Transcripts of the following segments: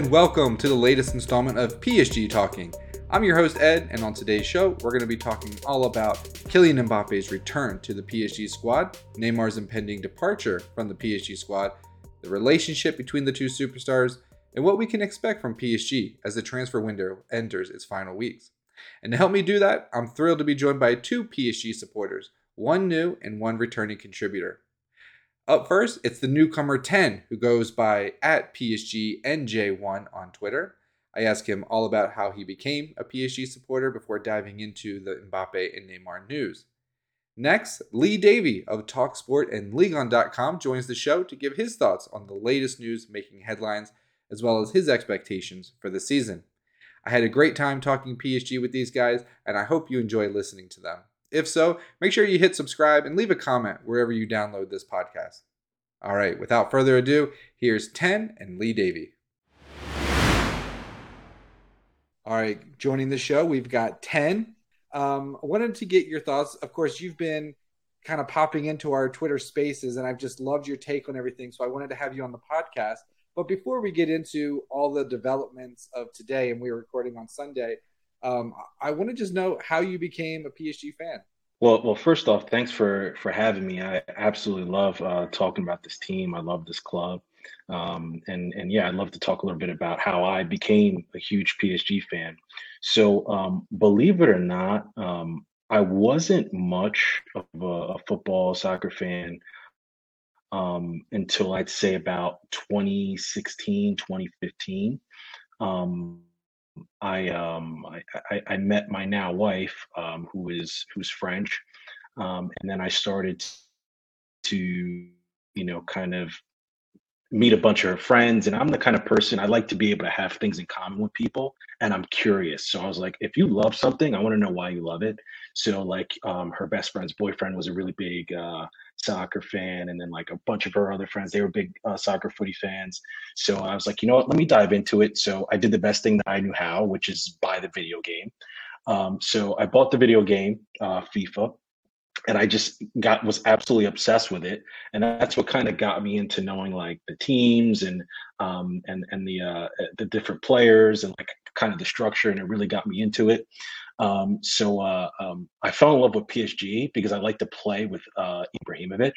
And welcome to the latest installment of PSG Talking. I'm your host Ed, and on today's show, we're going to be talking all about Kylian Mbappe's return to the PSG squad, Neymar's impending departure from the PSG squad, the relationship between the two superstars, and what we can expect from PSG as the transfer window enters its final weeks. And to help me do that, I'm thrilled to be joined by two PSG supporters, one new and one returning contributor. Up first, it's the newcomer 10 who goes by at PSGNJ1 on Twitter. I ask him all about how he became a PSG supporter before diving into the Mbappe and Neymar news. Next, Lee Davey of TalkSport and Ligue1.com joins the show to give his thoughts on the latest news making headlines, as well as his expectations for the season. I had a great time talking PSG with these guys, and I hope you enjoy listening to them. If so, make sure you hit subscribe and leave a comment wherever you download this podcast. All right, without further ado, here's 10 and Lee Davey. All right, joining the show, we've got 10. Um, I wanted to get your thoughts. Of course, you've been kind of popping into our Twitter spaces, and I've just loved your take on everything. So I wanted to have you on the podcast. But before we get into all the developments of today, and we are recording on Sunday, um, I want to just know how you became a PSG fan. Well, well, first off, thanks for for having me. I absolutely love uh, talking about this team. I love this club, um, and and yeah, I'd love to talk a little bit about how I became a huge PSG fan. So, um, believe it or not, um, I wasn't much of a, a football soccer fan um, until I'd say about 2016, 2015. Um, I, um, I, I, I met my now wife, um, who is who's French, um, and then I started to, you know, kind of meet a bunch of her friends and i'm the kind of person i like to be able to have things in common with people and i'm curious. So i was like if you love something i want to know why you love it. So like um, her best friend's boyfriend was a really big uh, soccer fan and then like a bunch of her other friends they were big uh, soccer footy fans. So i was like you know what? Let me dive into it. So i did the best thing that i knew how which is buy the video game. Um, so i bought the video game uh, fifa and I just got was absolutely obsessed with it, and that's what kind of got me into knowing like the teams and um, and and the uh, the different players and like kind of the structure, and it really got me into it. Um, so uh, um, I fell in love with PSG because I like to play with uh, Ibrahimovic.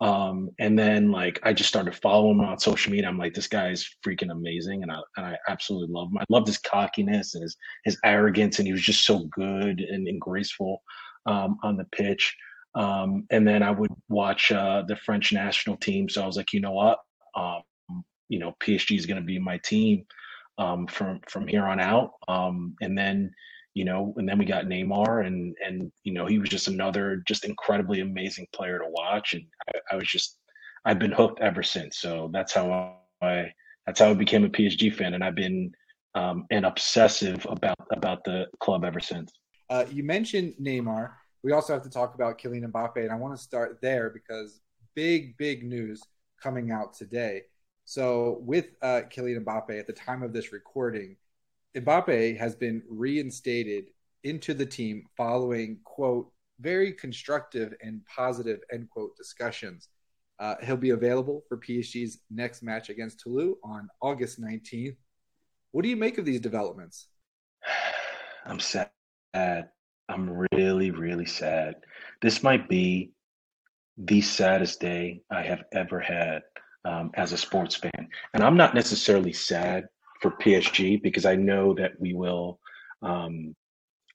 Um, and then like I just started following him on social media. I'm like, this guy is freaking amazing, and I and I absolutely love him. I loved his cockiness and his his arrogance, and he was just so good and, and graceful um, on the pitch. Um, and then I would watch uh, the French national team. So I was like, you know what, um, you know, PSG is going to be my team um, from from here on out. Um, and then, you know, and then we got Neymar, and and you know, he was just another just incredibly amazing player to watch. And I, I was just, I've been hooked ever since. So that's how I that's how I became a PSG fan, and I've been um, an obsessive about about the club ever since. Uh, you mentioned Neymar. We also have to talk about Kylian Mbappe, and I want to start there because big, big news coming out today. So, with uh, Kylian Mbappe, at the time of this recording, Mbappe has been reinstated into the team following, quote, very constructive and positive, end quote, discussions. Uh, he'll be available for PSG's next match against Toulouse on August 19th. What do you make of these developments? I'm sad I'm really, really sad. This might be the saddest day I have ever had um, as a sports fan. And I'm not necessarily sad for PSG because I know that we will. Um,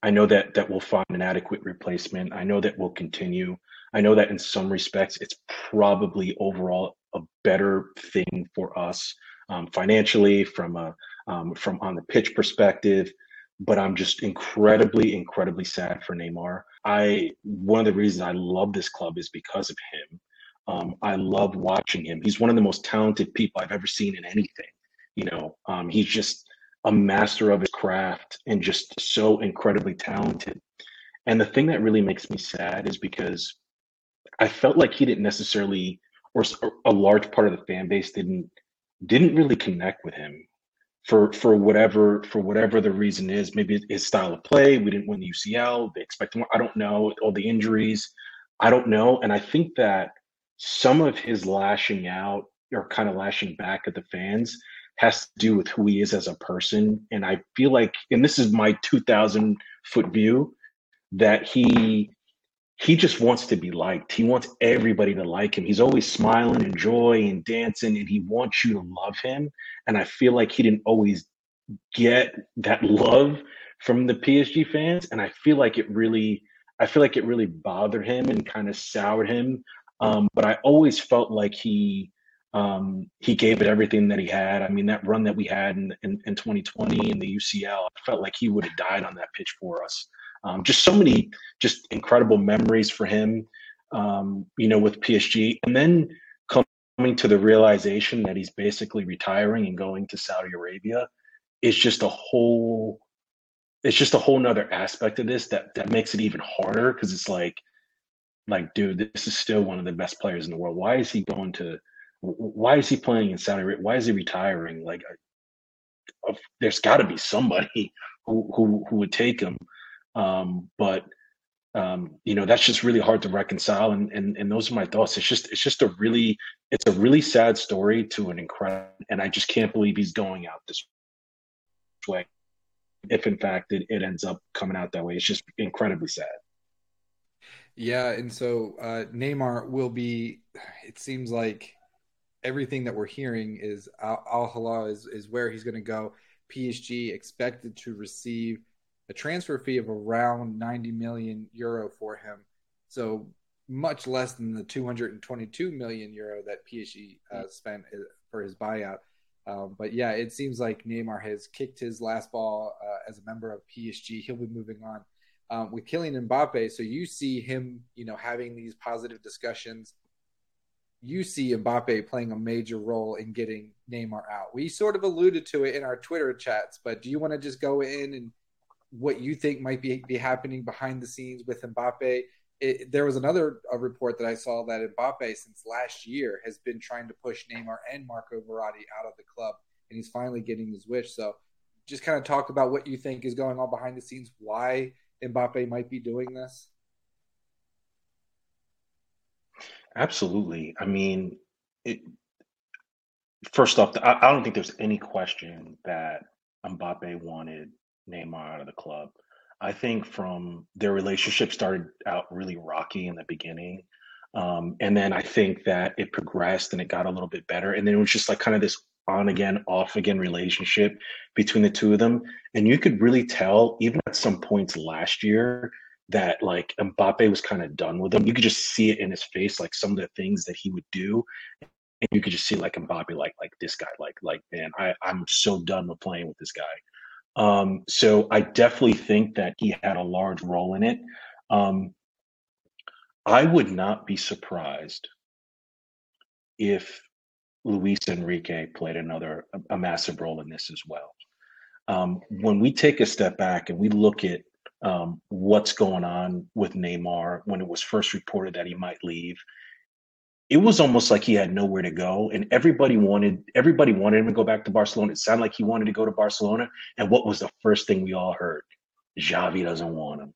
I know that that we'll find an adequate replacement. I know that we'll continue. I know that in some respects, it's probably overall a better thing for us um, financially, from a um, from on the pitch perspective but I'm just incredibly, incredibly sad for Neymar. I one of the reasons I love this club is because of him. Um, I love watching him. He's one of the most talented people I've ever seen in anything. You know, um, he's just a master of his craft and just so incredibly talented. And the thing that really makes me sad is because I felt like he didn't necessarily, or a large part of the fan base didn't didn't really connect with him for for whatever for whatever the reason is. Maybe his style of play. We didn't win the UCL. They expect more. I don't know. All the injuries. I don't know. And I think that some of his lashing out or kind of lashing back at the fans has to do with who he is as a person. And I feel like, and this is my 2,000 foot view, that he he just wants to be liked. He wants everybody to like him. He's always smiling and joy and dancing, and he wants you to love him. And I feel like he didn't always get that love from the PSG fans, and I feel like it really, I feel like it really bothered him and kind of soured him. Um, but I always felt like he um, he gave it everything that he had. I mean, that run that we had in, in, in 2020 in the UCL, I felt like he would have died on that pitch for us. Um, just so many, just incredible memories for him, um, you know, with PSG. And then coming to the realization that he's basically retiring and going to Saudi Arabia is just a whole, it's just a whole nother aspect of this that, that makes it even harder because it's like, like, dude, this is still one of the best players in the world. Why is he going to, why is he playing in Saudi Arabia? Why is he retiring? Like, uh, there's got to be somebody who, who who would take him. Um, but um, you know, that's just really hard to reconcile. And, and and those are my thoughts. It's just it's just a really it's a really sad story to an incredible. And I just can't believe he's going out this way. If in fact it, it ends up coming out that way, it's just incredibly sad. Yeah, and so uh, Neymar will be. It seems like everything that we're hearing is Al Hilal is, is where he's going to go. PSG expected to receive a transfer fee of around 90 million euro for him. So much less than the 222 million euro that PSG uh, spent uh, for his buyout. Um, but yeah, it seems like Neymar has kicked his last ball uh, as a member of PSG. He'll be moving on um, with Kylian Mbappe. So you see him, you know, having these positive discussions you see Mbappe playing a major role in getting Neymar out. We sort of alluded to it in our Twitter chats, but do you want to just go in and what you think might be, be happening behind the scenes with Mbappe? It, there was another report that I saw that Mbappe, since last year, has been trying to push Neymar and Marco Verratti out of the club, and he's finally getting his wish. So, just kind of talk about what you think is going on behind the scenes, why Mbappe might be doing this. Absolutely. I mean, it, first off, I, I don't think there's any question that Mbappe wanted Neymar out of the club. I think from their relationship started out really rocky in the beginning. Um, and then I think that it progressed and it got a little bit better. And then it was just like kind of this on again, off again relationship between the two of them. And you could really tell, even at some points last year, that like Mbappe was kind of done with him. You could just see it in his face, like some of the things that he would do. And you could just see like Mbappe, like like this guy, like like man, I I'm so done with playing with this guy. Um, so I definitely think that he had a large role in it. Um, I would not be surprised if Luis Enrique played another a, a massive role in this as well. Um, when we take a step back and we look at um, what's going on with Neymar when it was first reported that he might leave. It was almost like he had nowhere to go, and everybody wanted everybody wanted him to go back to Barcelona. It sounded like he wanted to go to Barcelona. And what was the first thing we all heard? Xavi doesn't want him.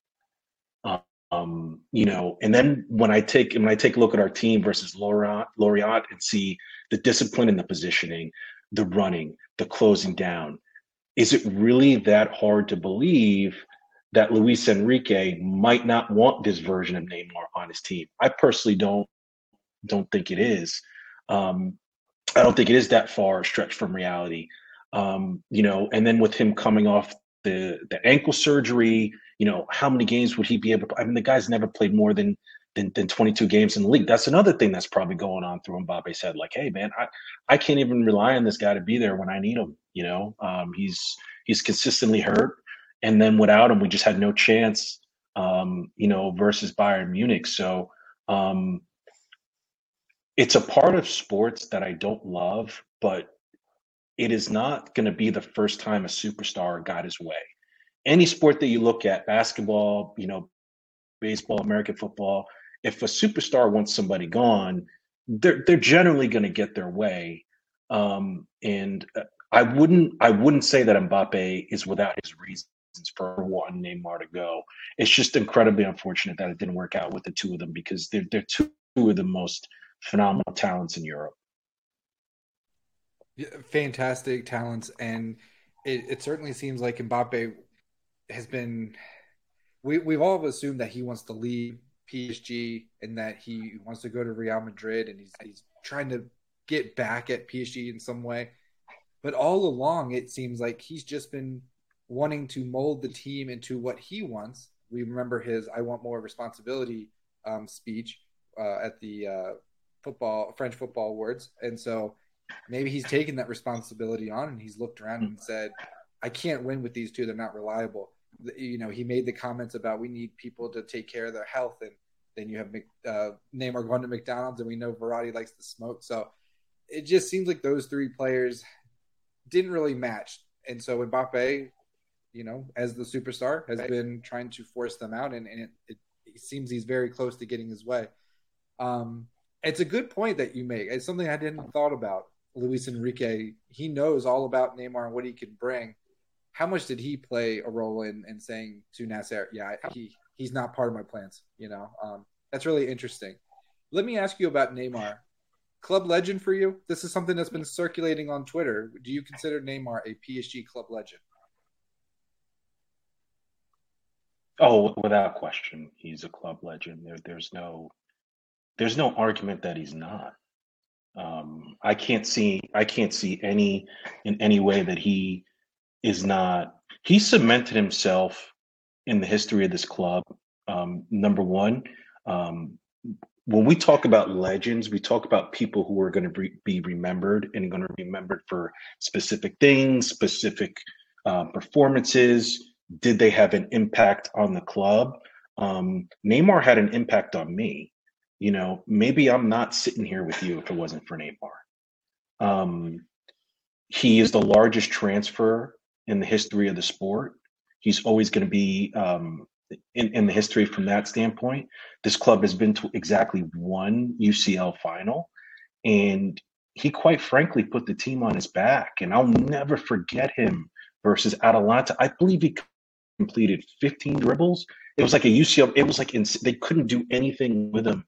Um, you know, and then when I take when I take a look at our team versus Lorient, Lorient and see the discipline and the positioning, the running, the closing down, is it really that hard to believe that Luis Enrique might not want this version of Neymar on his team. I personally don't don't think it is. Um, I don't think it is that far stretched from reality. Um, you know, and then with him coming off the the ankle surgery, you know, how many games would he be able to? I mean, the guy's never played more than than, than 22 games in the league. That's another thing that's probably going on through Mbappe's head. Like, hey, man, I, I can't even rely on this guy to be there when I need him. You know, um, he's he's consistently hurt and then without him, we just had no chance. Um, you know, versus Bayern Munich. So um, it's a part of sports that I don't love, but it is not going to be the first time a superstar got his way. Any sport that you look at, basketball, you know, baseball, American football, if a superstar wants somebody gone, they're they're generally going to get their way. Um, and uh, I wouldn't I wouldn't say that Mbappe is without his reasons for wanting Neymar to go. It's just incredibly unfortunate that it didn't work out with the two of them because they're they're two of the most phenomenal talents in Europe. fantastic talents, and it, it certainly seems like Mbappe has been. We we've all assumed that he wants to leave PSG and that he wants to go to Real Madrid, and he's he's trying to get back at PSG in some way. But all along, it seems like he's just been wanting to mold the team into what he wants. We remember his "I want more responsibility" um, speech uh, at the uh, football French football awards, and so maybe he's taken that responsibility on and he's looked around and said, "I can't win with these two; they're not reliable." You know, he made the comments about we need people to take care of their health, and then you have uh, Neymar going to McDonald's, and we know Verratti likes to smoke, so it just seems like those three players didn't really match. And so Mbappe, you know, as the superstar, has right. been trying to force them out, and, and it, it, it, seems he's very close to getting his way. Um, it's a good point that you make. It's something I didn't thought about. Luis Enrique, he knows all about Neymar and what he can bring. How much did he play a role in, in saying to Nasser, yeah, he, he's not part of my plans? You know, um, that's really interesting. Let me ask you about Neymar club legend for you? This is something that's been circulating on Twitter. Do you consider Neymar a PSG club legend? Oh, without question, he's a club legend. There, there's no, there's no argument that he's not. Um, I can't see, I can't see any, in any way that he is not. He cemented himself in the history of this club. Um, number one, um, when we talk about legends, we talk about people who are going to be remembered and going to be remembered for specific things, specific uh, performances. Did they have an impact on the club? Um, Neymar had an impact on me. You know, maybe I'm not sitting here with you if it wasn't for Neymar. Um, he is the largest transfer in the history of the sport. He's always going to be um, in, in the history from that standpoint. This club has been to exactly one UCL final, and he quite frankly put the team on his back. And I'll never forget him versus Atalanta. I believe he completed 15 dribbles. It was like a UCL. It was like ins- they couldn't do anything with him.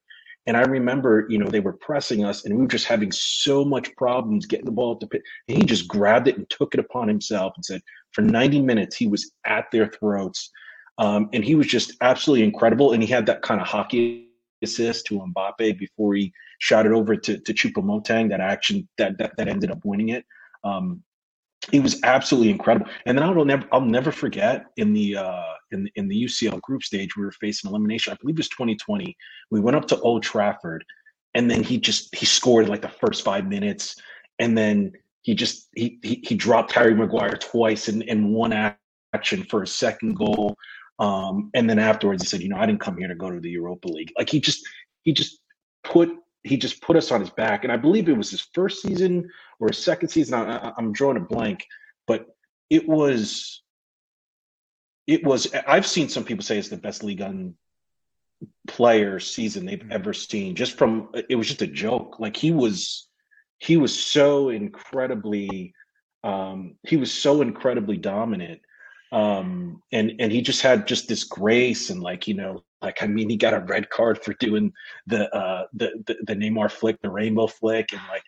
And I remember, you know, they were pressing us, and we were just having so much problems getting the ball at the pit. And he just grabbed it and took it upon himself and said, for 90 minutes, he was at their throats. Um, and he was just absolutely incredible. And he had that kind of hockey assist to Mbappe before he shot it over to, to Choupo-Moting, that action that, that, that ended up winning it. Um, he was absolutely incredible. And then I will never, I'll never forget in the, uh, in in the UCL group stage, we were facing elimination. I believe it was 2020. We went up to Old Trafford and then he just, he scored like the first five minutes. And then he just, he, he, he dropped Harry Maguire twice in, in one action for a second goal. Um, and then afterwards, he said, "You know, I didn't come here to go to the Europa League." Like he just he just put he just put us on his back, and I believe it was his first season or his second season. I, I'm drawing a blank, but it was it was. I've seen some people say it's the best Ligue 1 player season they've mm-hmm. ever seen. Just from it was just a joke. Like he was he was so incredibly um, he was so incredibly dominant um and and he just had just this grace and like you know like i mean he got a red card for doing the uh the the, the neymar flick the rainbow flick and like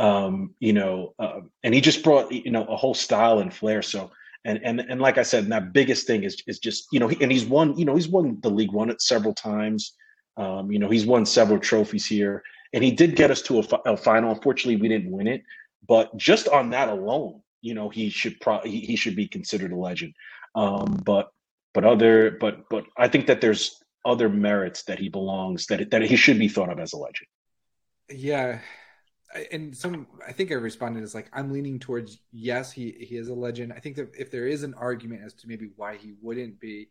um you know uh, and he just brought you know a whole style and flair. So and and and like i said that biggest thing is is just you know he, and he's won you know he's won the league won it several times. Um you know he's won several trophies here and he did get us to a, a final. Unfortunately we didn't win it but just on that alone you know he should pro he, he should be considered a legend. Um, but but other but but I think that there's other merits that he belongs that that he should be thought of as a legend. Yeah, and some I think I responded as like I'm leaning towards yes he he is a legend. I think that if there is an argument as to maybe why he wouldn't be,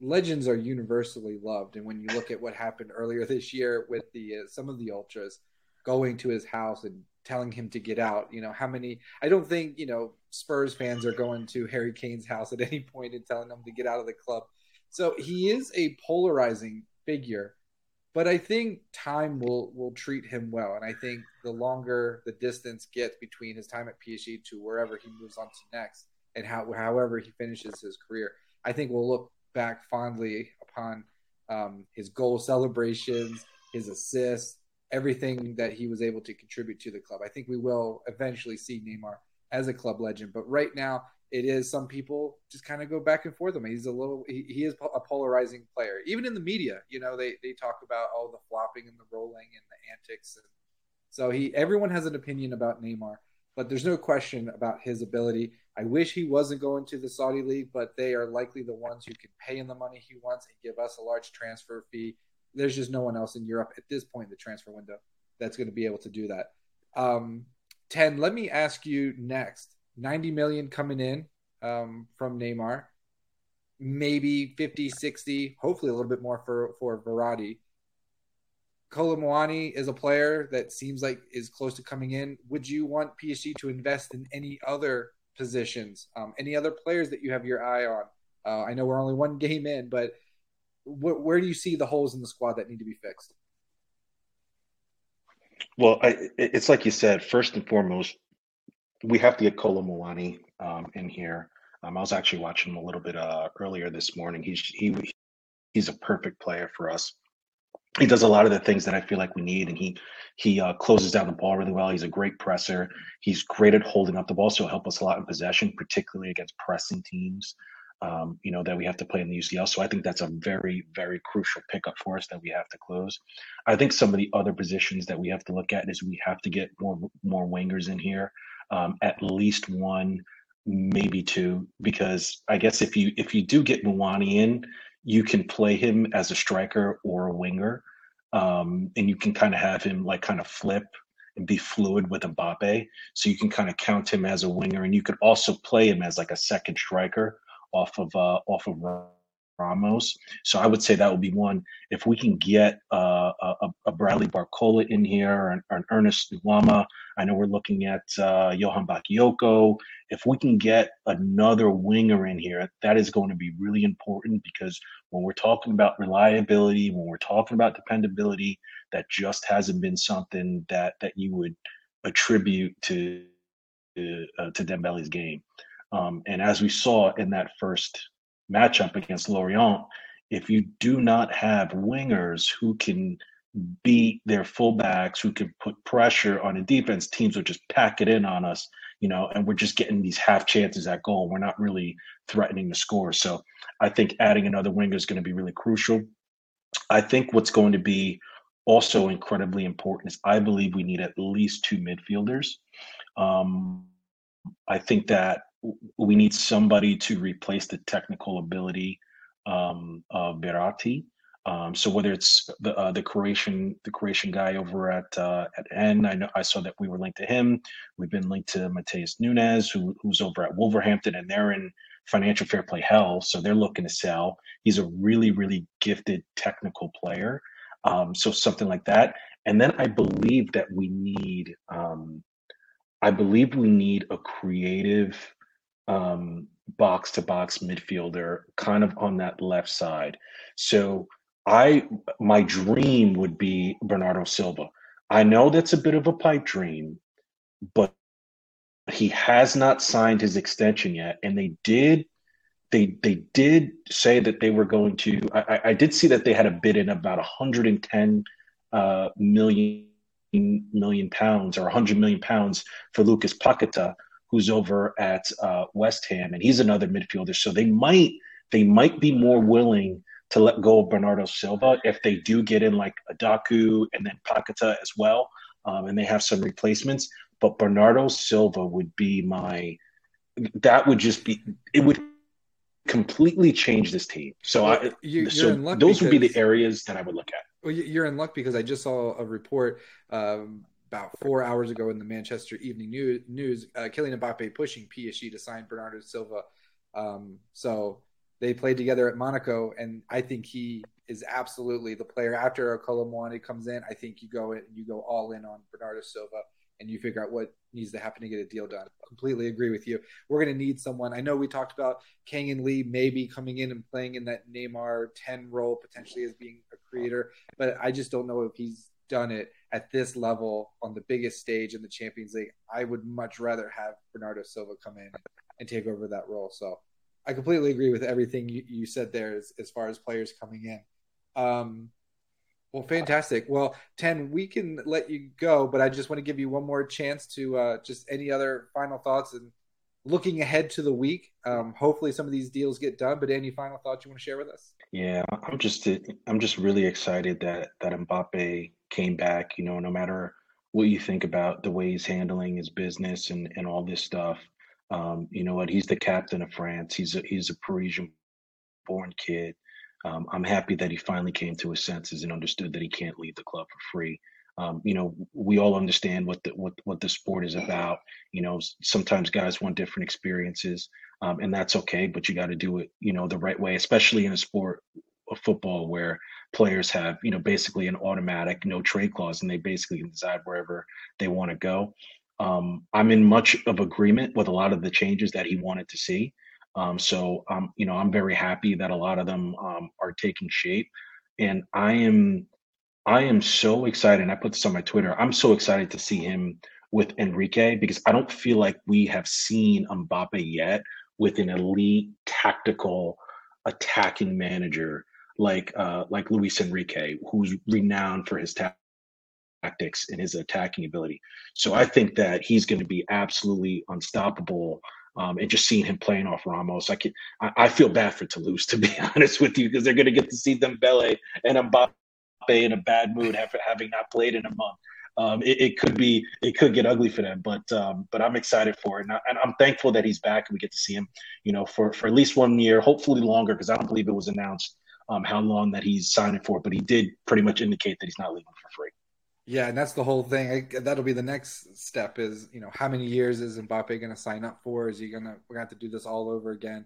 legends are universally loved. And when you look at what happened earlier this year with the uh, some of the ultras going to his house and telling him to get out. You know, how many? I don't think you know Spurs fans are going to Harry Kane's house at any point and telling him to get out of the club. So he is a polarizing figure, but I think time will will treat him well, and I think the longer the distance gets between his time at PSG to wherever he moves on to next, and how however he finishes his career, I think we'll look back fondly upon um, his goal celebrations, his assists, everything that he was able to contribute to the club. I think we will eventually see Neymar as a club legend, but right now it is some people just kind of go back and forth. I mean, he's a little he, he is a polarizing player. Even in the media, you know, they they talk about all the flopping and the rolling and the antics. And so he everyone has an opinion about Neymar, but there's no question about his ability. I wish he wasn't going to the Saudi league, but they are likely the ones who can pay him the money he wants and give us a large transfer fee. There's just no one else in Europe at this point in the transfer window that's going to be able to do that. Um, Ten. Let me ask you next 90 million coming in um, from Neymar, maybe 50, 60, hopefully a little bit more for, for Verratti. Kolo Muani is a player that seems like is close to coming in. Would you want PSG to invest in any other positions, um, any other players that you have your eye on? Uh, I know we're only one game in, but wh- where do you see the holes in the squad that need to be fixed? Well, I, it's like you said. First and foremost, we have to get Kolo Muani um, in here. Um, I was actually watching him a little bit uh, earlier this morning. He's he he's a perfect player for us. He does a lot of the things that I feel like we need, and he he uh, closes down the ball really well. He's a great presser. He's great at holding up the ball, so he'll help us a lot in possession, particularly against pressing teams. Um, you know that we have to play in the UCL. So I think that's a very very crucial pickup for us that we have to close. I think some of the other positions that we have to look at is we have to get more more wingers in here um, at least one, maybe two, because I guess if you if you do get Muani in, you can play him as a striker or a winger, um, and you can kind of have him like kind of flip and be fluid with Mbappe. So you can kind of count him as a winger, and you could also play him as like a second striker off of uh, off of Ramos. So I would say that would be one. If we can get uh, a, a, Bradley Barcola in here or an, or an Ernest Nuamah, I know we're looking at uh, Johan Bakayoko. If we can get another winger in here, that is going to be really important because when we're talking about reliability, when we're talking about dependability, that just hasn't been something that that you would attribute to uh, to Dembele's game. Um, and as we saw in that first matchup against Lorient, if you do not have wingers who can beat their fullbacks, who can put pressure on a defense, teams will just pack it in on us, you know, and we're just getting these half chances at goal. We're not really threatening the score. So I think adding another winger is going to be really crucial. I think what's going to be also incredibly important is I believe we need at least two midfielders. Um, I think that we need somebody to replace the technical ability um, of Verratti. Um, so whether it's the uh, the Croatian the Croatian guy over at uh, at N, I know I saw that we were linked to him. We've been linked to Matheus Nunes, who, who's over at Wolverhampton, and they're in financial fair play hell, so they're looking to sell. He's a really really gifted technical player. Um, so something like that, and then I believe that we need. Um, I believe we need a creative um, box to box midfielder, kind of on that left side. So I my dream would be Bernardo Silva. I know that's a bit of a pipe dream, but he has not signed his extension yet, and they did they they did say that they were going to. I, I did see that they had a bid in about 110 uh, million million pounds or 100 million pounds for Lucas Paqueta, who's over at uh, West Ham, and he's another midfielder. So they might they might be more willing to let go of Bernardo Silva if they do get in like Adaku and then Paqueta as well, um, and they have some replacements. But Bernardo Silva would be my that would just be it would completely change this team. So well, I you, so those because, would be the areas that I would look at. Well, you're in luck because I just saw a report um, about four hours ago in the Manchester Evening News, uh, Kylian Mbappe pushing PSG to sign Bernardo Silva. Um, so they played together at Monaco, and I think he is absolutely the player. After Muani comes in, I think you go in, you go all in on Bernardo Silva, and you figure out what needs to happen to get a deal done. Completely agree with you. We're going to need someone. I know we talked about Kang-in Lee maybe coming in and playing in that Neymar 10 role potentially as being a creator, but I just don't know if he's done it at this level on the biggest stage in the Champions League. I would much rather have Bernardo Silva come in and take over that role. So I completely agree with everything you, you said there as, as far as players coming in. Um, Well, fantastic. Well, Ten, we can let you go, but I just want to give you one more chance to uh, just any other final thoughts and looking ahead to the week. Um, hopefully, some of these deals get done. But any final thoughts you want to share with us? Yeah, I'm just I'm just really excited that that Mbappe came back. You know, no matter what you think about the way he's handling his business and and all this stuff, um, you know what? He's the captain of France. He's a he's a Parisian born kid. Um, I'm happy that he finally came to his senses and understood that he can't leave the club for free. Um, you know, we all understand what the what what the sport is about. You know, sometimes guys want different experiences, um, and that's okay. But you got to do it, you know, the right way, especially in a sport of football where players have, you know, basically an automatic no trade clause, and they basically decide wherever they want to go. Um, I'm in much of agreement with a lot of the changes that he wanted to see. Um, so, um, you know, I'm very happy that a lot of them um, are taking shape, and I am I am so excited. And I put this on my Twitter. I'm so excited to see him with Enrique because I don't feel like we have seen Mbappe yet with an elite tactical attacking manager like uh, like Luis Enrique, who's renowned for his tactics and his attacking ability. So I think that he's going to be absolutely unstoppable. Um, and just seeing him playing off Ramos, I can I, I feel bad for Toulouse to be honest with you because they're going to get to see Dembele and Mbappe in a bad mood after having not played in a month. Um, it, it, could be it could get ugly for them, but um, but I'm excited for it, and, I, am thankful that he's back and we get to see him, you know, for for at least one year, hopefully longer, because I don't believe it was announced um, how long that he's signing for, but he did pretty much indicate that he's not leaving for free. Yeah, and that's the whole thing. I, that'll be the next step. Is you know how many years is Mbappe going to sign up for? Is he gonna we're gonna have to do this all over again?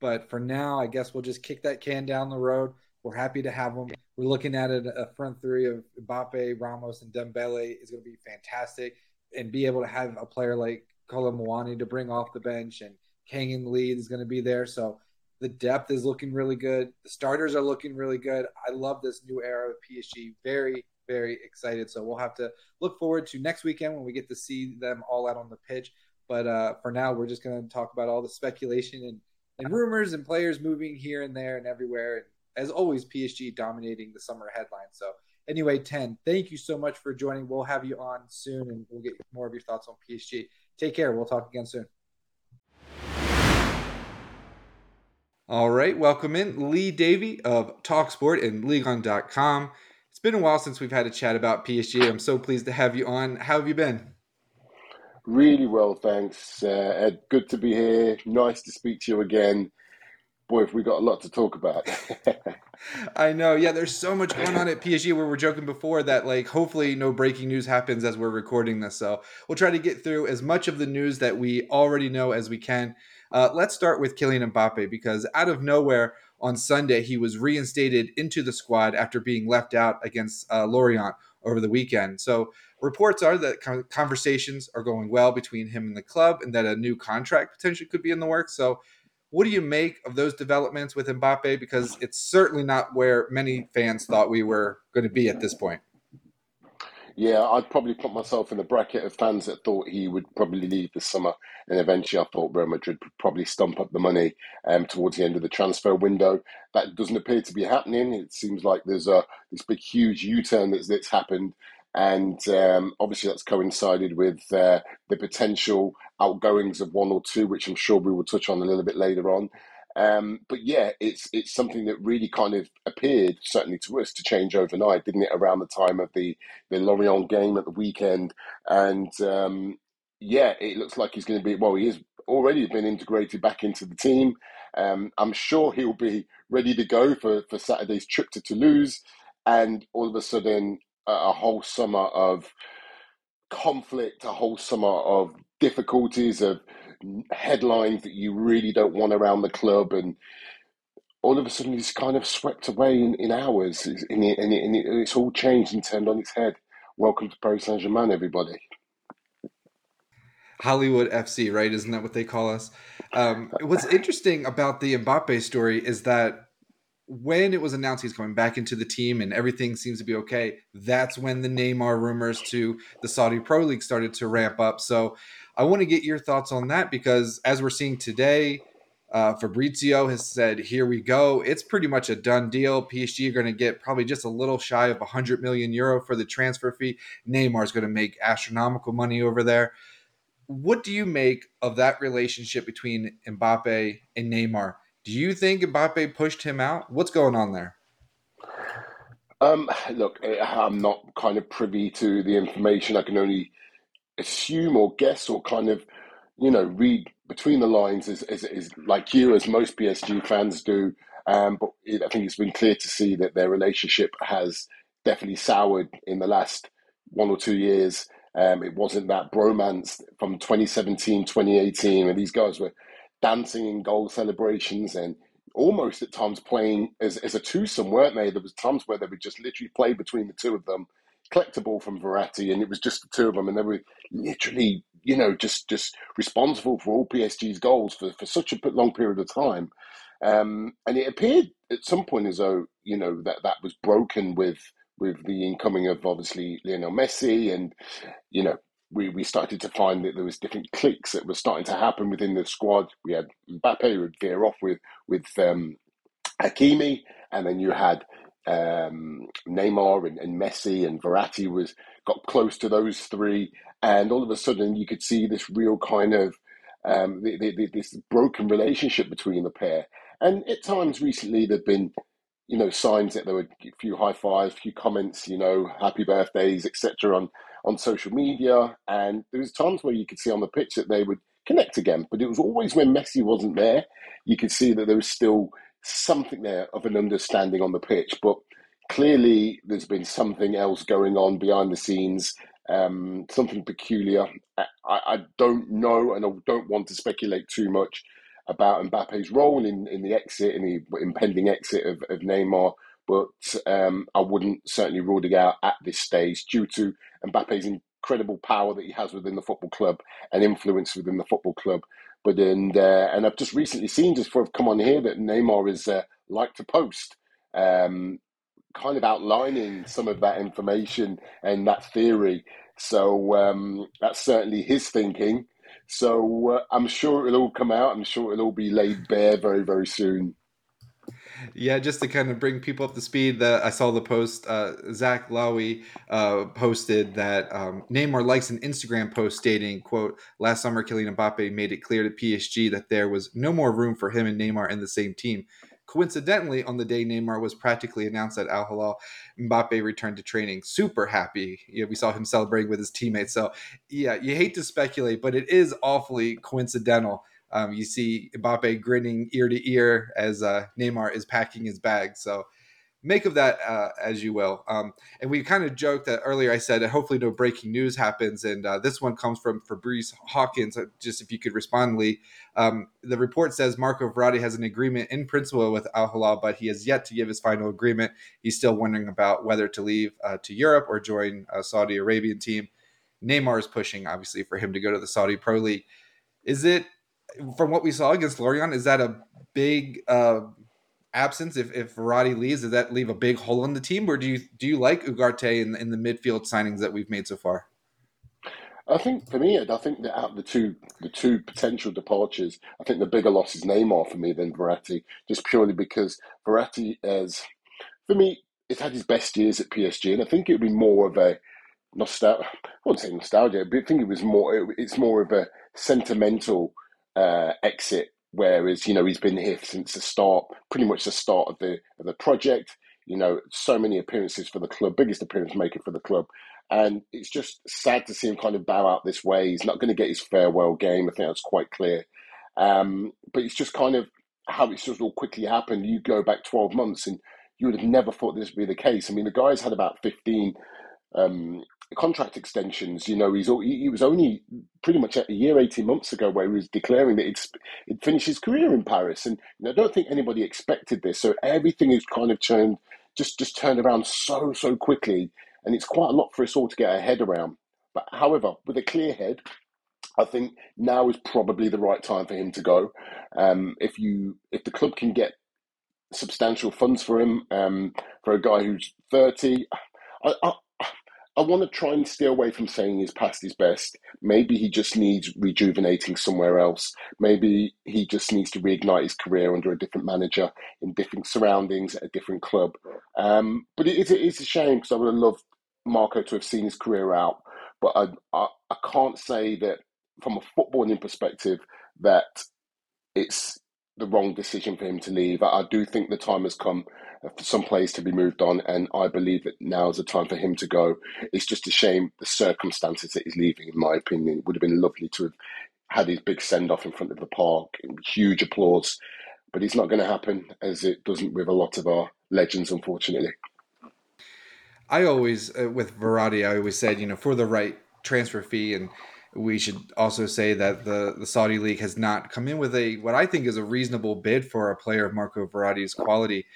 But for now, I guess we'll just kick that can down the road. We're happy to have him. We're looking at it, a front three of Mbappe, Ramos, and Dembele is going to be fantastic, and be able to have a player like Kolo Muani to bring off the bench, and Kang Lee is going to be there. So the depth is looking really good. The starters are looking really good. I love this new era of PSG. Very, very excited. So we'll have to look forward to next weekend when we get to see them all out on the pitch. But uh, for now, we're just going to talk about all the speculation and, and rumors and players moving here and there and everywhere. And as always, PSG dominating the summer headlines. So anyway, 10, thank you so much for joining. We'll have you on soon and we'll get more of your thoughts on PSG. Take care. We'll talk again soon. All right, welcome in Lee Davey of Talksport and Ligue1.com. It's been a while since we've had a chat about PSG. I'm so pleased to have you on. How have you been? Really well, thanks, uh, Ed. Good to be here. Nice to speak to you again. Boy, have we got a lot to talk about. I know. Yeah, there's so much going on at PSG where we're joking before that, like, hopefully no breaking news happens as we're recording this. So we'll try to get through as much of the news that we already know as we can. Uh, let's start with Kylian Mbappe because out of nowhere on Sunday, he was reinstated into the squad after being left out against uh, Lorient over the weekend. So reports are that conversations are going well between him and the club and that a new contract potentially could be in the works. So what do you make of those developments with Mbappe? Because it's certainly not where many fans thought we were going to be at this point. Yeah, I'd probably put myself in the bracket of fans that thought he would probably leave this summer, and eventually I thought Real Madrid would probably stump up the money um, towards the end of the transfer window. That doesn't appear to be happening. It seems like there's a this big, huge U-turn that's, that's happened, and um, obviously that's coincided with uh, the potential outgoings of one or two, which I'm sure we will touch on a little bit later on. Um, but yeah, it's it's something that really kind of appeared, certainly to us, to change overnight, didn't it? Around the time of the the Lorient game at the weekend, and um, yeah, it looks like he's going to be. Well, he has already been integrated back into the team. Um, I'm sure he'll be ready to go for for Saturday's trip to Toulouse, and all of a sudden, a whole summer of conflict, a whole summer of difficulties of headlines that you really don't want around the club, and all of a sudden he's kind of swept away in, in hours, and, it, and, it, and it's all changed and turned on its head. Welcome to Paris Saint Germain, everybody. Hollywood FC, right? Isn't that what they call us? Um, what's interesting about the Mbappe story is that when it was announced he's coming back into the team and everything seems to be okay, that's when the Neymar rumors to the Saudi Pro League started to ramp up. So I want to get your thoughts on that because as we're seeing today, Uh, Fabrizio has said, "Here we go. It's pretty much a done deal. PSG are going to get probably just a little shy of 100 million euro for the transfer fee. Neymar is going to make astronomical money over there." What do you make of that relationship between Mbappe and Neymar? Do you think Mbappe pushed him out? What's going on there? Um, look, eh, I'm not kind of privy to the information. I can only assume or guess or kind of, you know, read between the lines is as, as like you, as most PSG fans do. Um, but it, I think it's been clear to see that their relationship has definitely soured in the last one or two years. Um, it wasn't that bromance from 2017, 2018, and these guys were dancing in goal celebrations and almost at times playing as, as a twosome, weren't they? There was times where they would just literally play between the two of them, collect a ball from Verratti, and it was just the two of them, and they were literally, you know, just just responsible for all PSG's goals for, for such a long period of time. Um, and it appeared at some point as though you know that that was broken with with the incoming of obviously Lionel Messi, and you know we, we started to find that there was different cliques that were starting to happen within the squad. We had Mbappe who would veer off with with um, Hakimi, and then you had um, Neymar and, and, Messi and Verratti was got close to those three, and all of a sudden you could see this real kind of um, the, the, this broken relationship between the pair. And at times recently, there've been you know signs that there were a few high fives, a few comments, you know, happy birthdays, etc. on on social media, and there was times where you could see on the pitch that they would connect again. But it was always when Messi wasn't there, you could see that there was still something there of an understanding on the pitch. But clearly, there's been something else going on behind the scenes, um, something peculiar. I, I don't know, and I don't want to speculate too much about Mbappe's role in, in the exit, in the impending exit of, of Neymar but um, I wouldn't certainly rule it out at this stage due to Mbappe's incredible power that he has within the football club and influence within the football club. But and uh, and I've just recently seen just before I've come on here that Neymar is uh, like to post, um, kind of outlining some of that information and that theory. So um, that's certainly his thinking. So uh, I'm sure it'll all come out. I'm sure it'll all be laid bare very very soon. Yeah, just to kind of bring people up to speed, that I saw the post. Uh, Zach Lowy uh, posted that um, Neymar likes an Instagram post stating, "quote Last summer, Kylian Mbappe made it clear to PSG that there was no more room for him and Neymar in the same team." Coincidentally, on the day Neymar was practically announced at Al Hilal, Mbappe returned to training, super happy. Know, we saw him celebrating with his teammates. So, yeah, you hate to speculate, but it is awfully coincidental um, you see Mbappe grinning ear to ear as uh, Neymar is packing his bag. So make of that uh, as you will. Um, and we kind of joked that earlier. I said hopefully no breaking news happens, and uh, this one comes from Fabrice Hawkins. Uh, just if you could respond, Lee. Um, the report says Marco Verratti has an agreement in principle with Al Hilal, but he has yet to give his final agreement. He's still wondering about whether to leave uh, to Europe or join a Saudi Arabian team. Neymar is pushing, obviously, for him to go to the Saudi Pro League. Is it from what we saw against Lorient, is that a big uh, absence? If if Verratti leaves, does that leave a big hole in the team, or do you do you like Ugarte in, in the midfield signings that we've made so far? I think for me, I think that out the two the two potential departures, I think the bigger loss is Neymar for me than Verratti, just purely because Verratti has, for me, it's had his best years at PSG, and I think it would be more of a nostalgia. I wouldn't say nostalgia, but I think it was more. It's more of a sentimental uh, exit, whereas you know he's been here since the start, pretty much the start of the of the project. You know, so many appearances for the club, biggest appearance maker for the club, and it's just sad to see him kind of bow out this way. He's not going to get his farewell game. I think that's quite clear. Um, but it's just kind of how it's just all quickly happened. You go back twelve months, and you would have never thought this would be the case. I mean, the guy's had about fifteen um, contract extensions. You know, he's he was only pretty much a year, eighteen months ago, where he was declaring that it's it finished his career in Paris, and you know, I don't think anybody expected this. So everything is kind of turned just just turned around so so quickly, and it's quite a lot for us all to get our head around. But however, with a clear head, I think now is probably the right time for him to go. Um, if you if the club can get substantial funds for him um, for a guy who's thirty. I, I, I want to try and steer away from saying his past is best. Maybe he just needs rejuvenating somewhere else. Maybe he just needs to reignite his career under a different manager in different surroundings at a different club. Um, but it is, it is a shame because I would have loved Marco to have seen his career out. But I, I, I can't say that from a footballing perspective that it's the wrong decision for him to leave. I, I do think the time has come some players to be moved on, and I believe that now is the time for him to go. It's just a shame the circumstances that he's leaving, in my opinion. It would have been lovely to have had his big send off in front of the park, huge applause, but it's not going to happen as it doesn't with a lot of our legends, unfortunately. I always, uh, with Verratti, I always said, you know, for the right transfer fee and we should also say that the, the Saudi league has not come in with a what I think is a reasonable bid for a player of Marco Verratti's quality.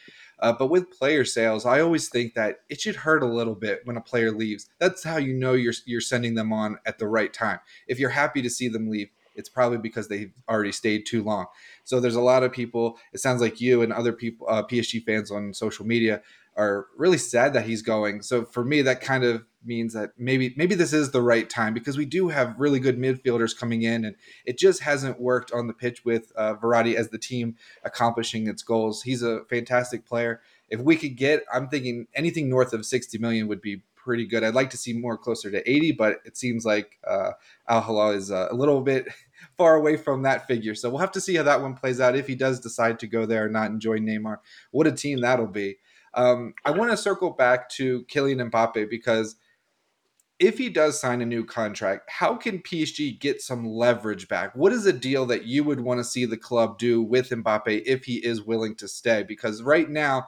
Uh, but with player sales, I always think that it should hurt a little bit when a player leaves. That's how you know you're you're sending them on at the right time. If you're happy to see them leave, it's probably because they've already stayed too long. So there's a lot of people. It sounds like you and other people, uh, PSG fans on social media, are really sad that he's going. So for me, that kind of means that maybe maybe this is the right time because we do have really good midfielders coming in, and it just hasn't worked on the pitch with uh, Verratti as the team accomplishing its goals. He's a fantastic player. If we could get, I'm thinking anything north of 60 million would be pretty good. I'd like to see more closer to 80, but it seems like uh, Al Hilal is uh, a little bit far away from that figure. So we'll have to see how that one plays out if he does decide to go there and not enjoy Neymar. What a team that'll be. Um, I want to circle back to Kylian Mbappe because if he does sign a new contract, how can PSG get some leverage back? What is a deal that you would want to see the club do with Mbappe if he is willing to stay? Because right now,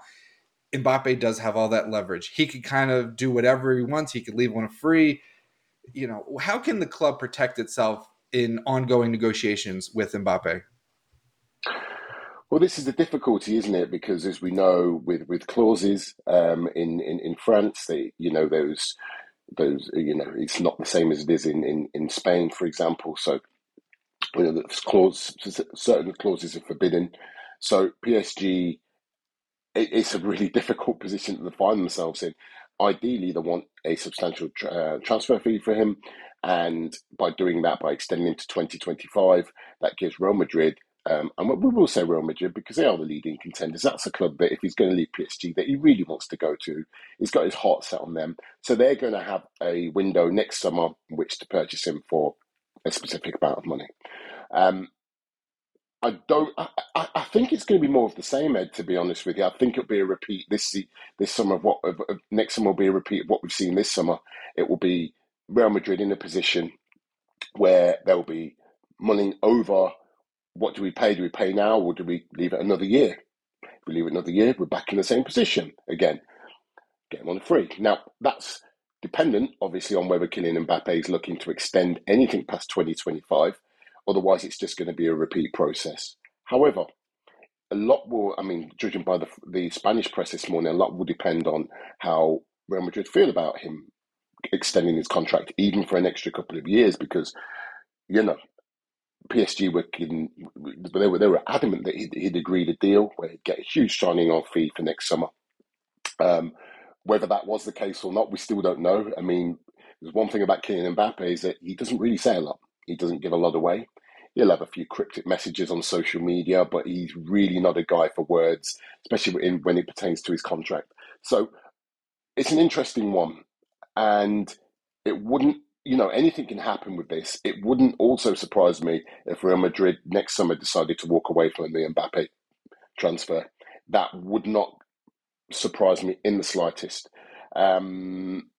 Mbappe does have all that leverage. He could kind of do whatever he wants. He could leave one free. You know, how can the club protect itself in ongoing negotiations with Mbappe? Well, this is the difficulty, isn't it? Because as we know, with with clauses um, in, in in France, they you know those those you know it's not the same as it is in in, in Spain, for example. So you know, clause certain clauses are forbidden. So PSG, it, it's a really difficult position to find themselves in. Ideally, they want a substantial uh, transfer fee for him, and by doing that, by extending him to 2025, that gives Real Madrid um, and we will say Real Madrid because they are the leading contenders. That's a club that, if he's going to leave PSG, that he really wants to go to. He's got his heart set on them. So they're going to have a window next summer in which to purchase him for a specific amount of money. Um, I don't. I, I, think it's going to be more of the same, Ed. To be honest with you, I think it'll be a repeat this this summer. Of what of, of, next summer will be a repeat of what we've seen this summer. It will be Real Madrid in a position where there will be money over what do we pay? Do we pay now or do we leave it another year? If we leave it another year, we're back in the same position again. Get him on a free. Now, that's dependent, obviously, on whether Kylian Mbappe is looking to extend anything past 2025. Otherwise, it's just going to be a repeat process. However, a lot will, I mean, judging by the, the Spanish press this morning, a lot will depend on how Real Madrid feel about him extending his contract, even for an extra couple of years, because, you know, PSG were they were they were adamant that he'd, he'd agreed a deal where he'd get a huge signing on fee for next summer. Um, whether that was the case or not, we still don't know. I mean, there's one thing about Kylian Mbappe is that he doesn't really say a lot. He doesn't give a lot away. He'll have a few cryptic messages on social media, but he's really not a guy for words, especially in, when it pertains to his contract. So it's an interesting one, and it wouldn't you know, anything can happen with this. It wouldn't also surprise me if Real Madrid next summer decided to walk away from the Mbappe transfer. That would not surprise me in the slightest. Um,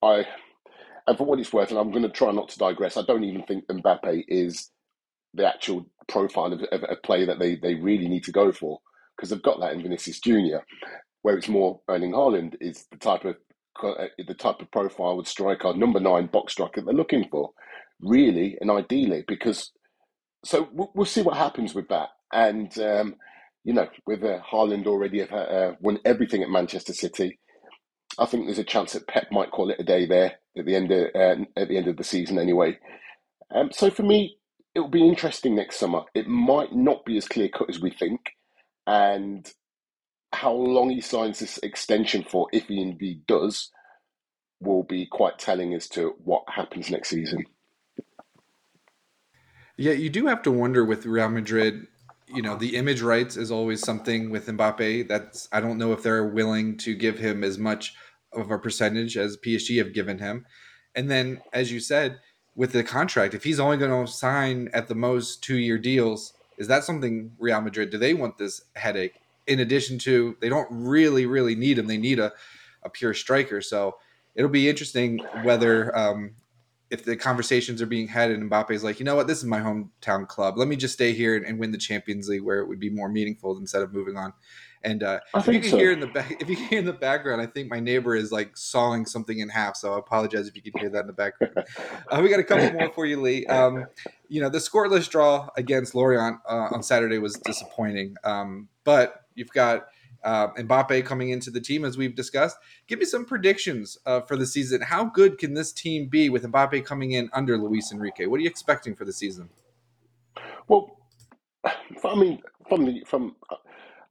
I, and for what it's worth, and I'm going to try not to digress. I don't even think Mbappe is the actual profile of, of a player that they, they really need to go for because they've got that in Vinicius Junior, where it's more Erling Haaland is the type of the type of profile with striker, number nine box striker they're looking for, really and ideally. Because so we'll, we'll see what happens with that. And um, you know, with uh, Haaland already uh, won everything at Manchester City, I think there's a chance that Pep might call it a day there at the end of uh, at the end of the season anyway. Um, so for me, it will be interesting next summer. It might not be as clear cut as we think, and how long he signs this extension for, if he indeed does, will be quite telling as to what happens next season. Yeah, you do have to wonder with Real Madrid. You know, the image rights is always something with Mbappe. That's I don't know if they're willing to give him as much of a percentage as PSG have given him. And then, as you said, with the contract, if he's only going to sign at the most two year deals, is that something Real Madrid do they want this headache? In addition to they don't really really need him, they need a a pure striker. So it'll be interesting whether um, if the conversations are being had and Mbappe's like, you know what, this is my hometown club. Let me just stay here and, and win the Champions League where it would be more meaningful instead of moving on. And uh, if you can so. hear in the back, if you can hear in the background, I think my neighbor is like sawing something in half. So I apologize if you can hear that in the background. uh, we got a couple more for you, Lee. Um, you know, the scoreless draw against Lorient uh, on Saturday was disappointing, um, but you've got uh, Mbappe coming into the team, as we've discussed. Give me some predictions uh, for the season. How good can this team be with Mbappe coming in under Luis Enrique? What are you expecting for the season? Well, I mean, from the from,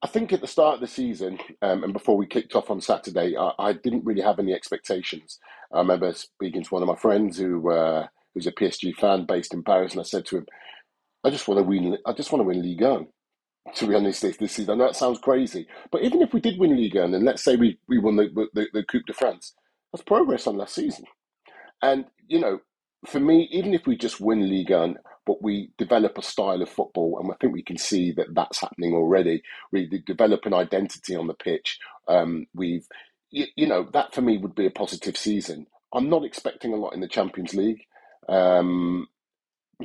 I think at the start of the season um, and before we kicked off on Saturday, I, I, didn't really have any expectations. I remember speaking to one of my friends who uh, who's a PSG fan based in Paris, and I said to him, "I just want to win. I just want to win Ligue 1." To be honest, this, this season. that sounds crazy. But even if we did win Ligue 1, and let's say we, we won the, the, the Coupe de France, that's progress on last season. And, you know, for me, even if we just win Ligue 1, but we develop a style of football, and I think we can see that that's happening already. We develop an identity on the pitch. Um, we've, you, you, know, that for me would be a positive season. I'm not expecting a lot in the Champions League. Um,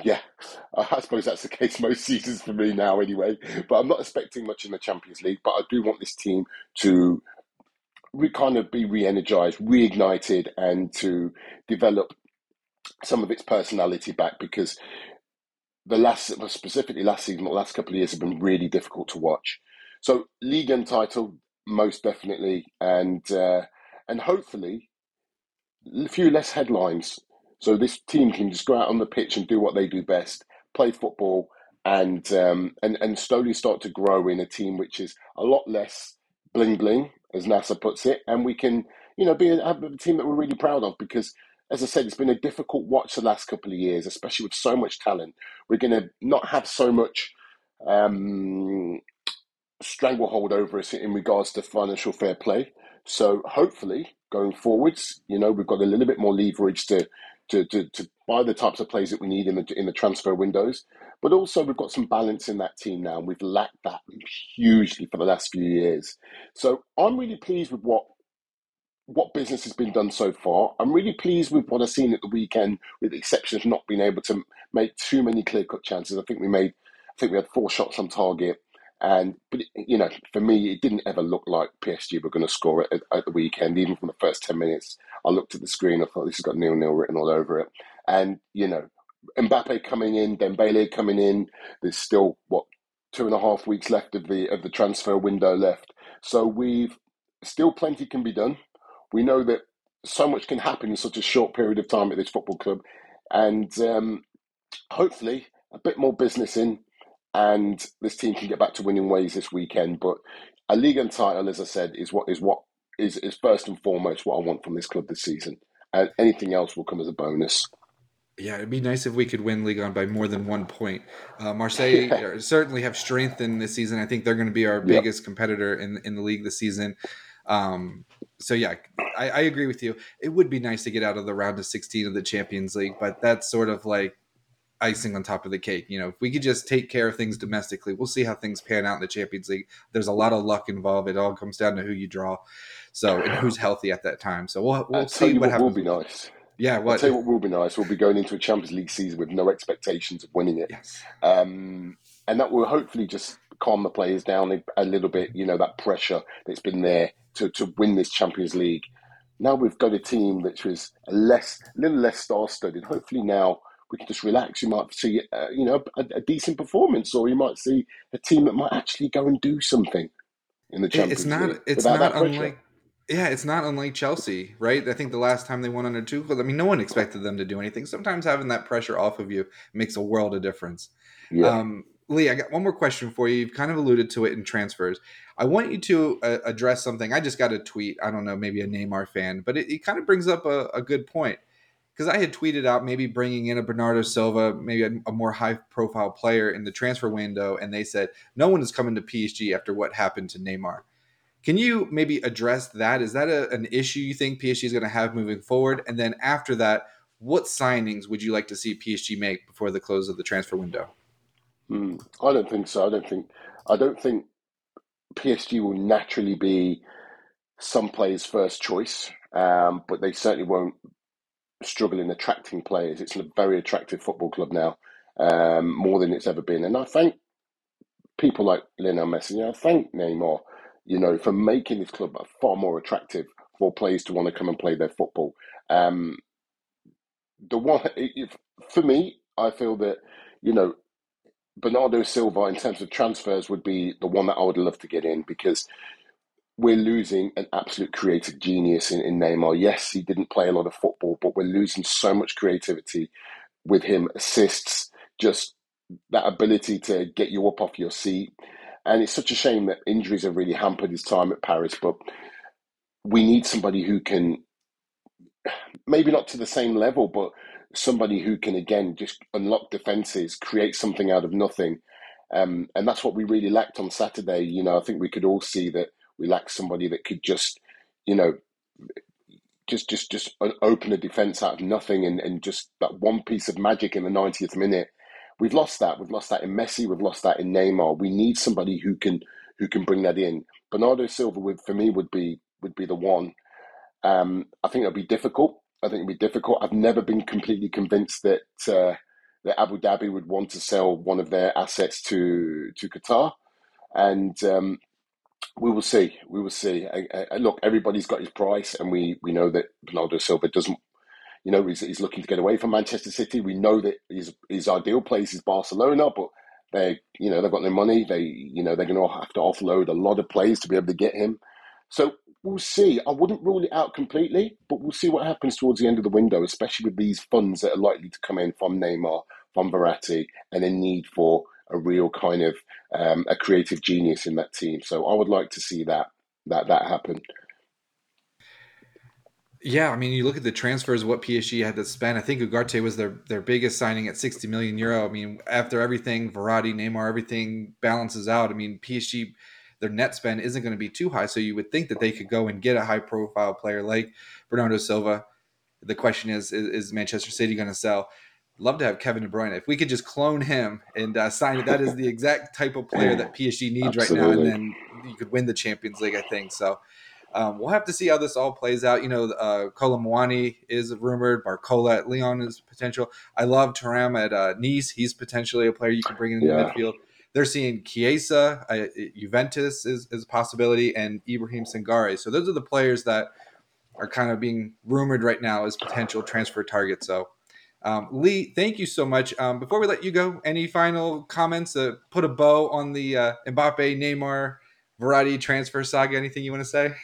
yeah, I suppose that's the case most seasons for me now, anyway. But I'm not expecting much in the Champions League. But I do want this team to re- kind of be re-energized, reignited, and to develop some of its personality back because the last, specifically last season, the last couple of years have been really difficult to watch. So, league and title, most definitely, and uh, and hopefully a few less headlines so this team can just go out on the pitch and do what they do best, play football, and um, and and slowly start to grow in a team which is a lot less bling bling, as Nasser puts it, and we can you know be a, have a team that we're really proud of because. As I said, it's been a difficult watch the last couple of years, especially with so much talent. We're going to not have so much um, stranglehold over us in regards to financial fair play. So hopefully, going forwards, you know, we've got a little bit more leverage to to, to, to buy the types of players that we need in the in the transfer windows. But also we've got some balance in that team now, and we've lacked that hugely for the last few years. So I'm really pleased with what what business has been done so far. I'm really pleased with what I've seen at the weekend, with the exception of not being able to make too many clear cut chances. I think we made, I think we had four shots on target. And but you know, for me, it didn't ever look like PSG were going to score it at, at, the weekend. Even from the first ten minutes, I looked at the screen. I thought this has got nil nil written all over it. And you know, Mbappe coming in, Dembele coming in. There's still what two and a half weeks left of the of the transfer window left. So we've still plenty can be done. We know that so much can happen in such a short period of time at this football club, and um, hopefully a bit more business in and this team can get back to winning ways this weekend. But a league and title, as I said, is what is what is is first and foremost what I want from this club this season, and anything else will come as a bonus. Yeah, it'd be nice if we could win Ligue 1 by more than one point. Uh, Marseille certainly have strength in this season. I think they're going to be our yep. biggest competitor in in the league this season. Um, so yeah, I, I, agree with you. It would be nice to get out of the round of 16 of the Champions League, but that's sort of like icing on top of the cake. You know, if we could just take care of things domestically, we'll see how things pan out in the Champions League. There's a lot of luck involved. It all comes down to who you draw, so and who's healthy at that time. So we'll we'll I'll see what, what happens. Will be nice. Yeah, what? I'll tell you what will be nice. We'll be going into a Champions League season with no expectations of winning it, yes. um, and that will hopefully just calm the players down a little bit. You know, that pressure that's been there to to win this Champions League. Now we've got a team that was less, a little less star-studded. Hopefully now we can just relax. You might see, uh, you know, a, a, decent performance, or you might see a team that might actually go and do something in the Champions It's not. League it's not unlike. Yeah, it's not unlike Chelsea, right? I think the last time they won under Tuchel, I mean, no one expected them to do anything. Sometimes having that pressure off of you makes a world of difference. Yeah. Um, Lee, I got one more question for you. You've kind of alluded to it in transfers. I want you to uh, address something. I just got a tweet. I don't know, maybe a Neymar fan, but it, it kind of brings up a, a good point because I had tweeted out maybe bringing in a Bernardo Silva, maybe a, a more high profile player in the transfer window, and they said no one is coming to PSG after what happened to Neymar. Can you maybe address that? Is that a, an issue you think PSG is going to have moving forward? And then after that, what signings would you like to see PSG make before the close of the transfer window? Mm, I don't think so. I don't think. I don't think PSG will naturally be some players' first choice, um, but they certainly won't struggle in attracting players. It's a very attractive football club now, um, more than it's ever been. And I thank people like Lionel Messi. I thank Neymar, you know, for making this club far more attractive for players to want to come and play their football. Um, the one, if, for me, I feel that you know Bernardo Silva, in terms of transfers, would be the one that I would love to get in because we're losing an absolute creative genius in, in Neymar. Yes, he didn't play a lot of football, but we're losing so much creativity with him, assists, just that ability to get you up off your seat. And it's such a shame that injuries have really hampered his time at Paris, but we need somebody who can, maybe not to the same level, but somebody who can again just unlock defenses, create something out of nothing. Um, and that's what we really lacked on Saturday. You know, I think we could all see that we lack somebody that could just, you know, just just just open a defense out of nothing and, and just that one piece of magic in the 90th minute. We've lost that. We've lost that in Messi. We've lost that in Neymar. We need somebody who can who can bring that in. Bernardo Silva would for me would be would be the one. Um, I think it'll be difficult. I think it'd be difficult. I've never been completely convinced that uh, that Abu Dhabi would want to sell one of their assets to to Qatar, and um, we will see. We will see. I, I, look, everybody's got his price, and we we know that Bernardo Silva doesn't. You know, he's, he's looking to get away from Manchester City. We know that his his ideal place is Barcelona, but they, you know, they've got no money. They, you know, they're going to have to offload a lot of players to be able to get him. So we'll see. I wouldn't rule it out completely, but we'll see what happens towards the end of the window, especially with these funds that are likely to come in from Neymar, from Verratti, and a need for a real kind of um, a creative genius in that team. So I would like to see that that that happen. Yeah, I mean, you look at the transfers, what PSG had to spend. I think Ugarte was their their biggest signing at 60 million euro. I mean, after everything, Verratti, Neymar, everything balances out. I mean, PSG their net spend isn't going to be too high. So you would think that they could go and get a high profile player like Bernardo Silva. The question is, is, is Manchester City going to sell? Love to have Kevin De Bruyne. If we could just clone him and uh, sign it, that is the exact type of player that PSG needs Absolutely. right now. And then you could win the Champions League, I think. So um, we'll have to see how this all plays out. You know, uh, Kolo Muani is rumored. Barcola at Lyon is potential. I love Thuram at uh, Nice. He's potentially a player you can bring in yeah. the midfield they're seeing Chiesa, uh, Juventus is, is a possibility, and Ibrahim Sangare. So those are the players that are kind of being rumored right now as potential transfer targets. So, um, Lee, thank you so much. Um, before we let you go, any final comments to put a bow on the uh, Mbappe, Neymar, Verratti transfer saga? Anything you want to say?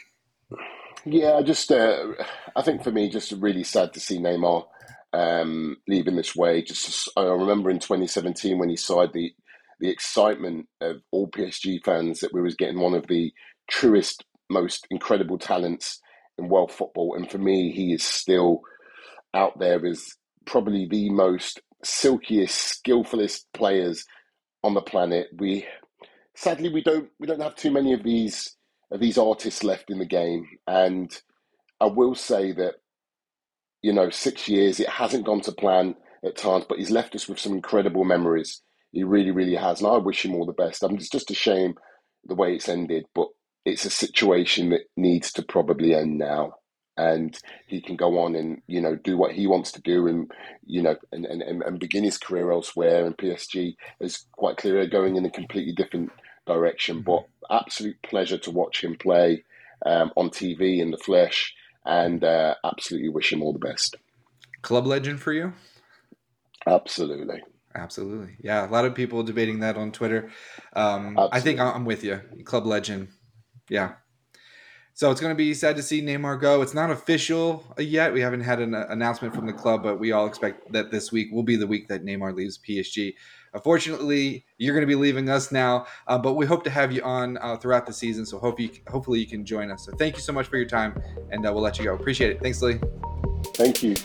Yeah, just uh, I think for me, just really sad to see Neymar um, leaving this way. Just I remember in 2017 when he signed the the excitement of all PSG fans that we was getting one of the truest, most incredible talents in world football. And for me, he is still out there as probably the most silkiest, skillfulest players on the planet. We sadly we don't we don't have too many of these of these artists left in the game. And I will say that, you know, six years, it hasn't gone to plan at times, but he's left us with some incredible memories. He really, really has, and I wish him all the best. I mean, it's just a shame the way it's ended, but it's a situation that needs to probably end now and he can go on and you know do what he wants to do and you know and, and, and begin his career elsewhere and PSG is quite clearly going in a completely different direction mm-hmm. but absolute pleasure to watch him play um, on TV in the flesh and uh, absolutely wish him all the best club legend for you absolutely Absolutely. Yeah. A lot of people debating that on Twitter. Um, I think I'm with you. Club legend. Yeah. So it's going to be sad to see Neymar go. It's not official yet. We haven't had an uh, announcement from the club, but we all expect that this week will be the week that Neymar leaves PSG. Unfortunately, you're going to be leaving us now, uh, but we hope to have you on uh, throughout the season. So hope you, hopefully you can join us. So thank you so much for your time, and uh, we'll let you go. Appreciate it. Thanks, Lee. Thank you.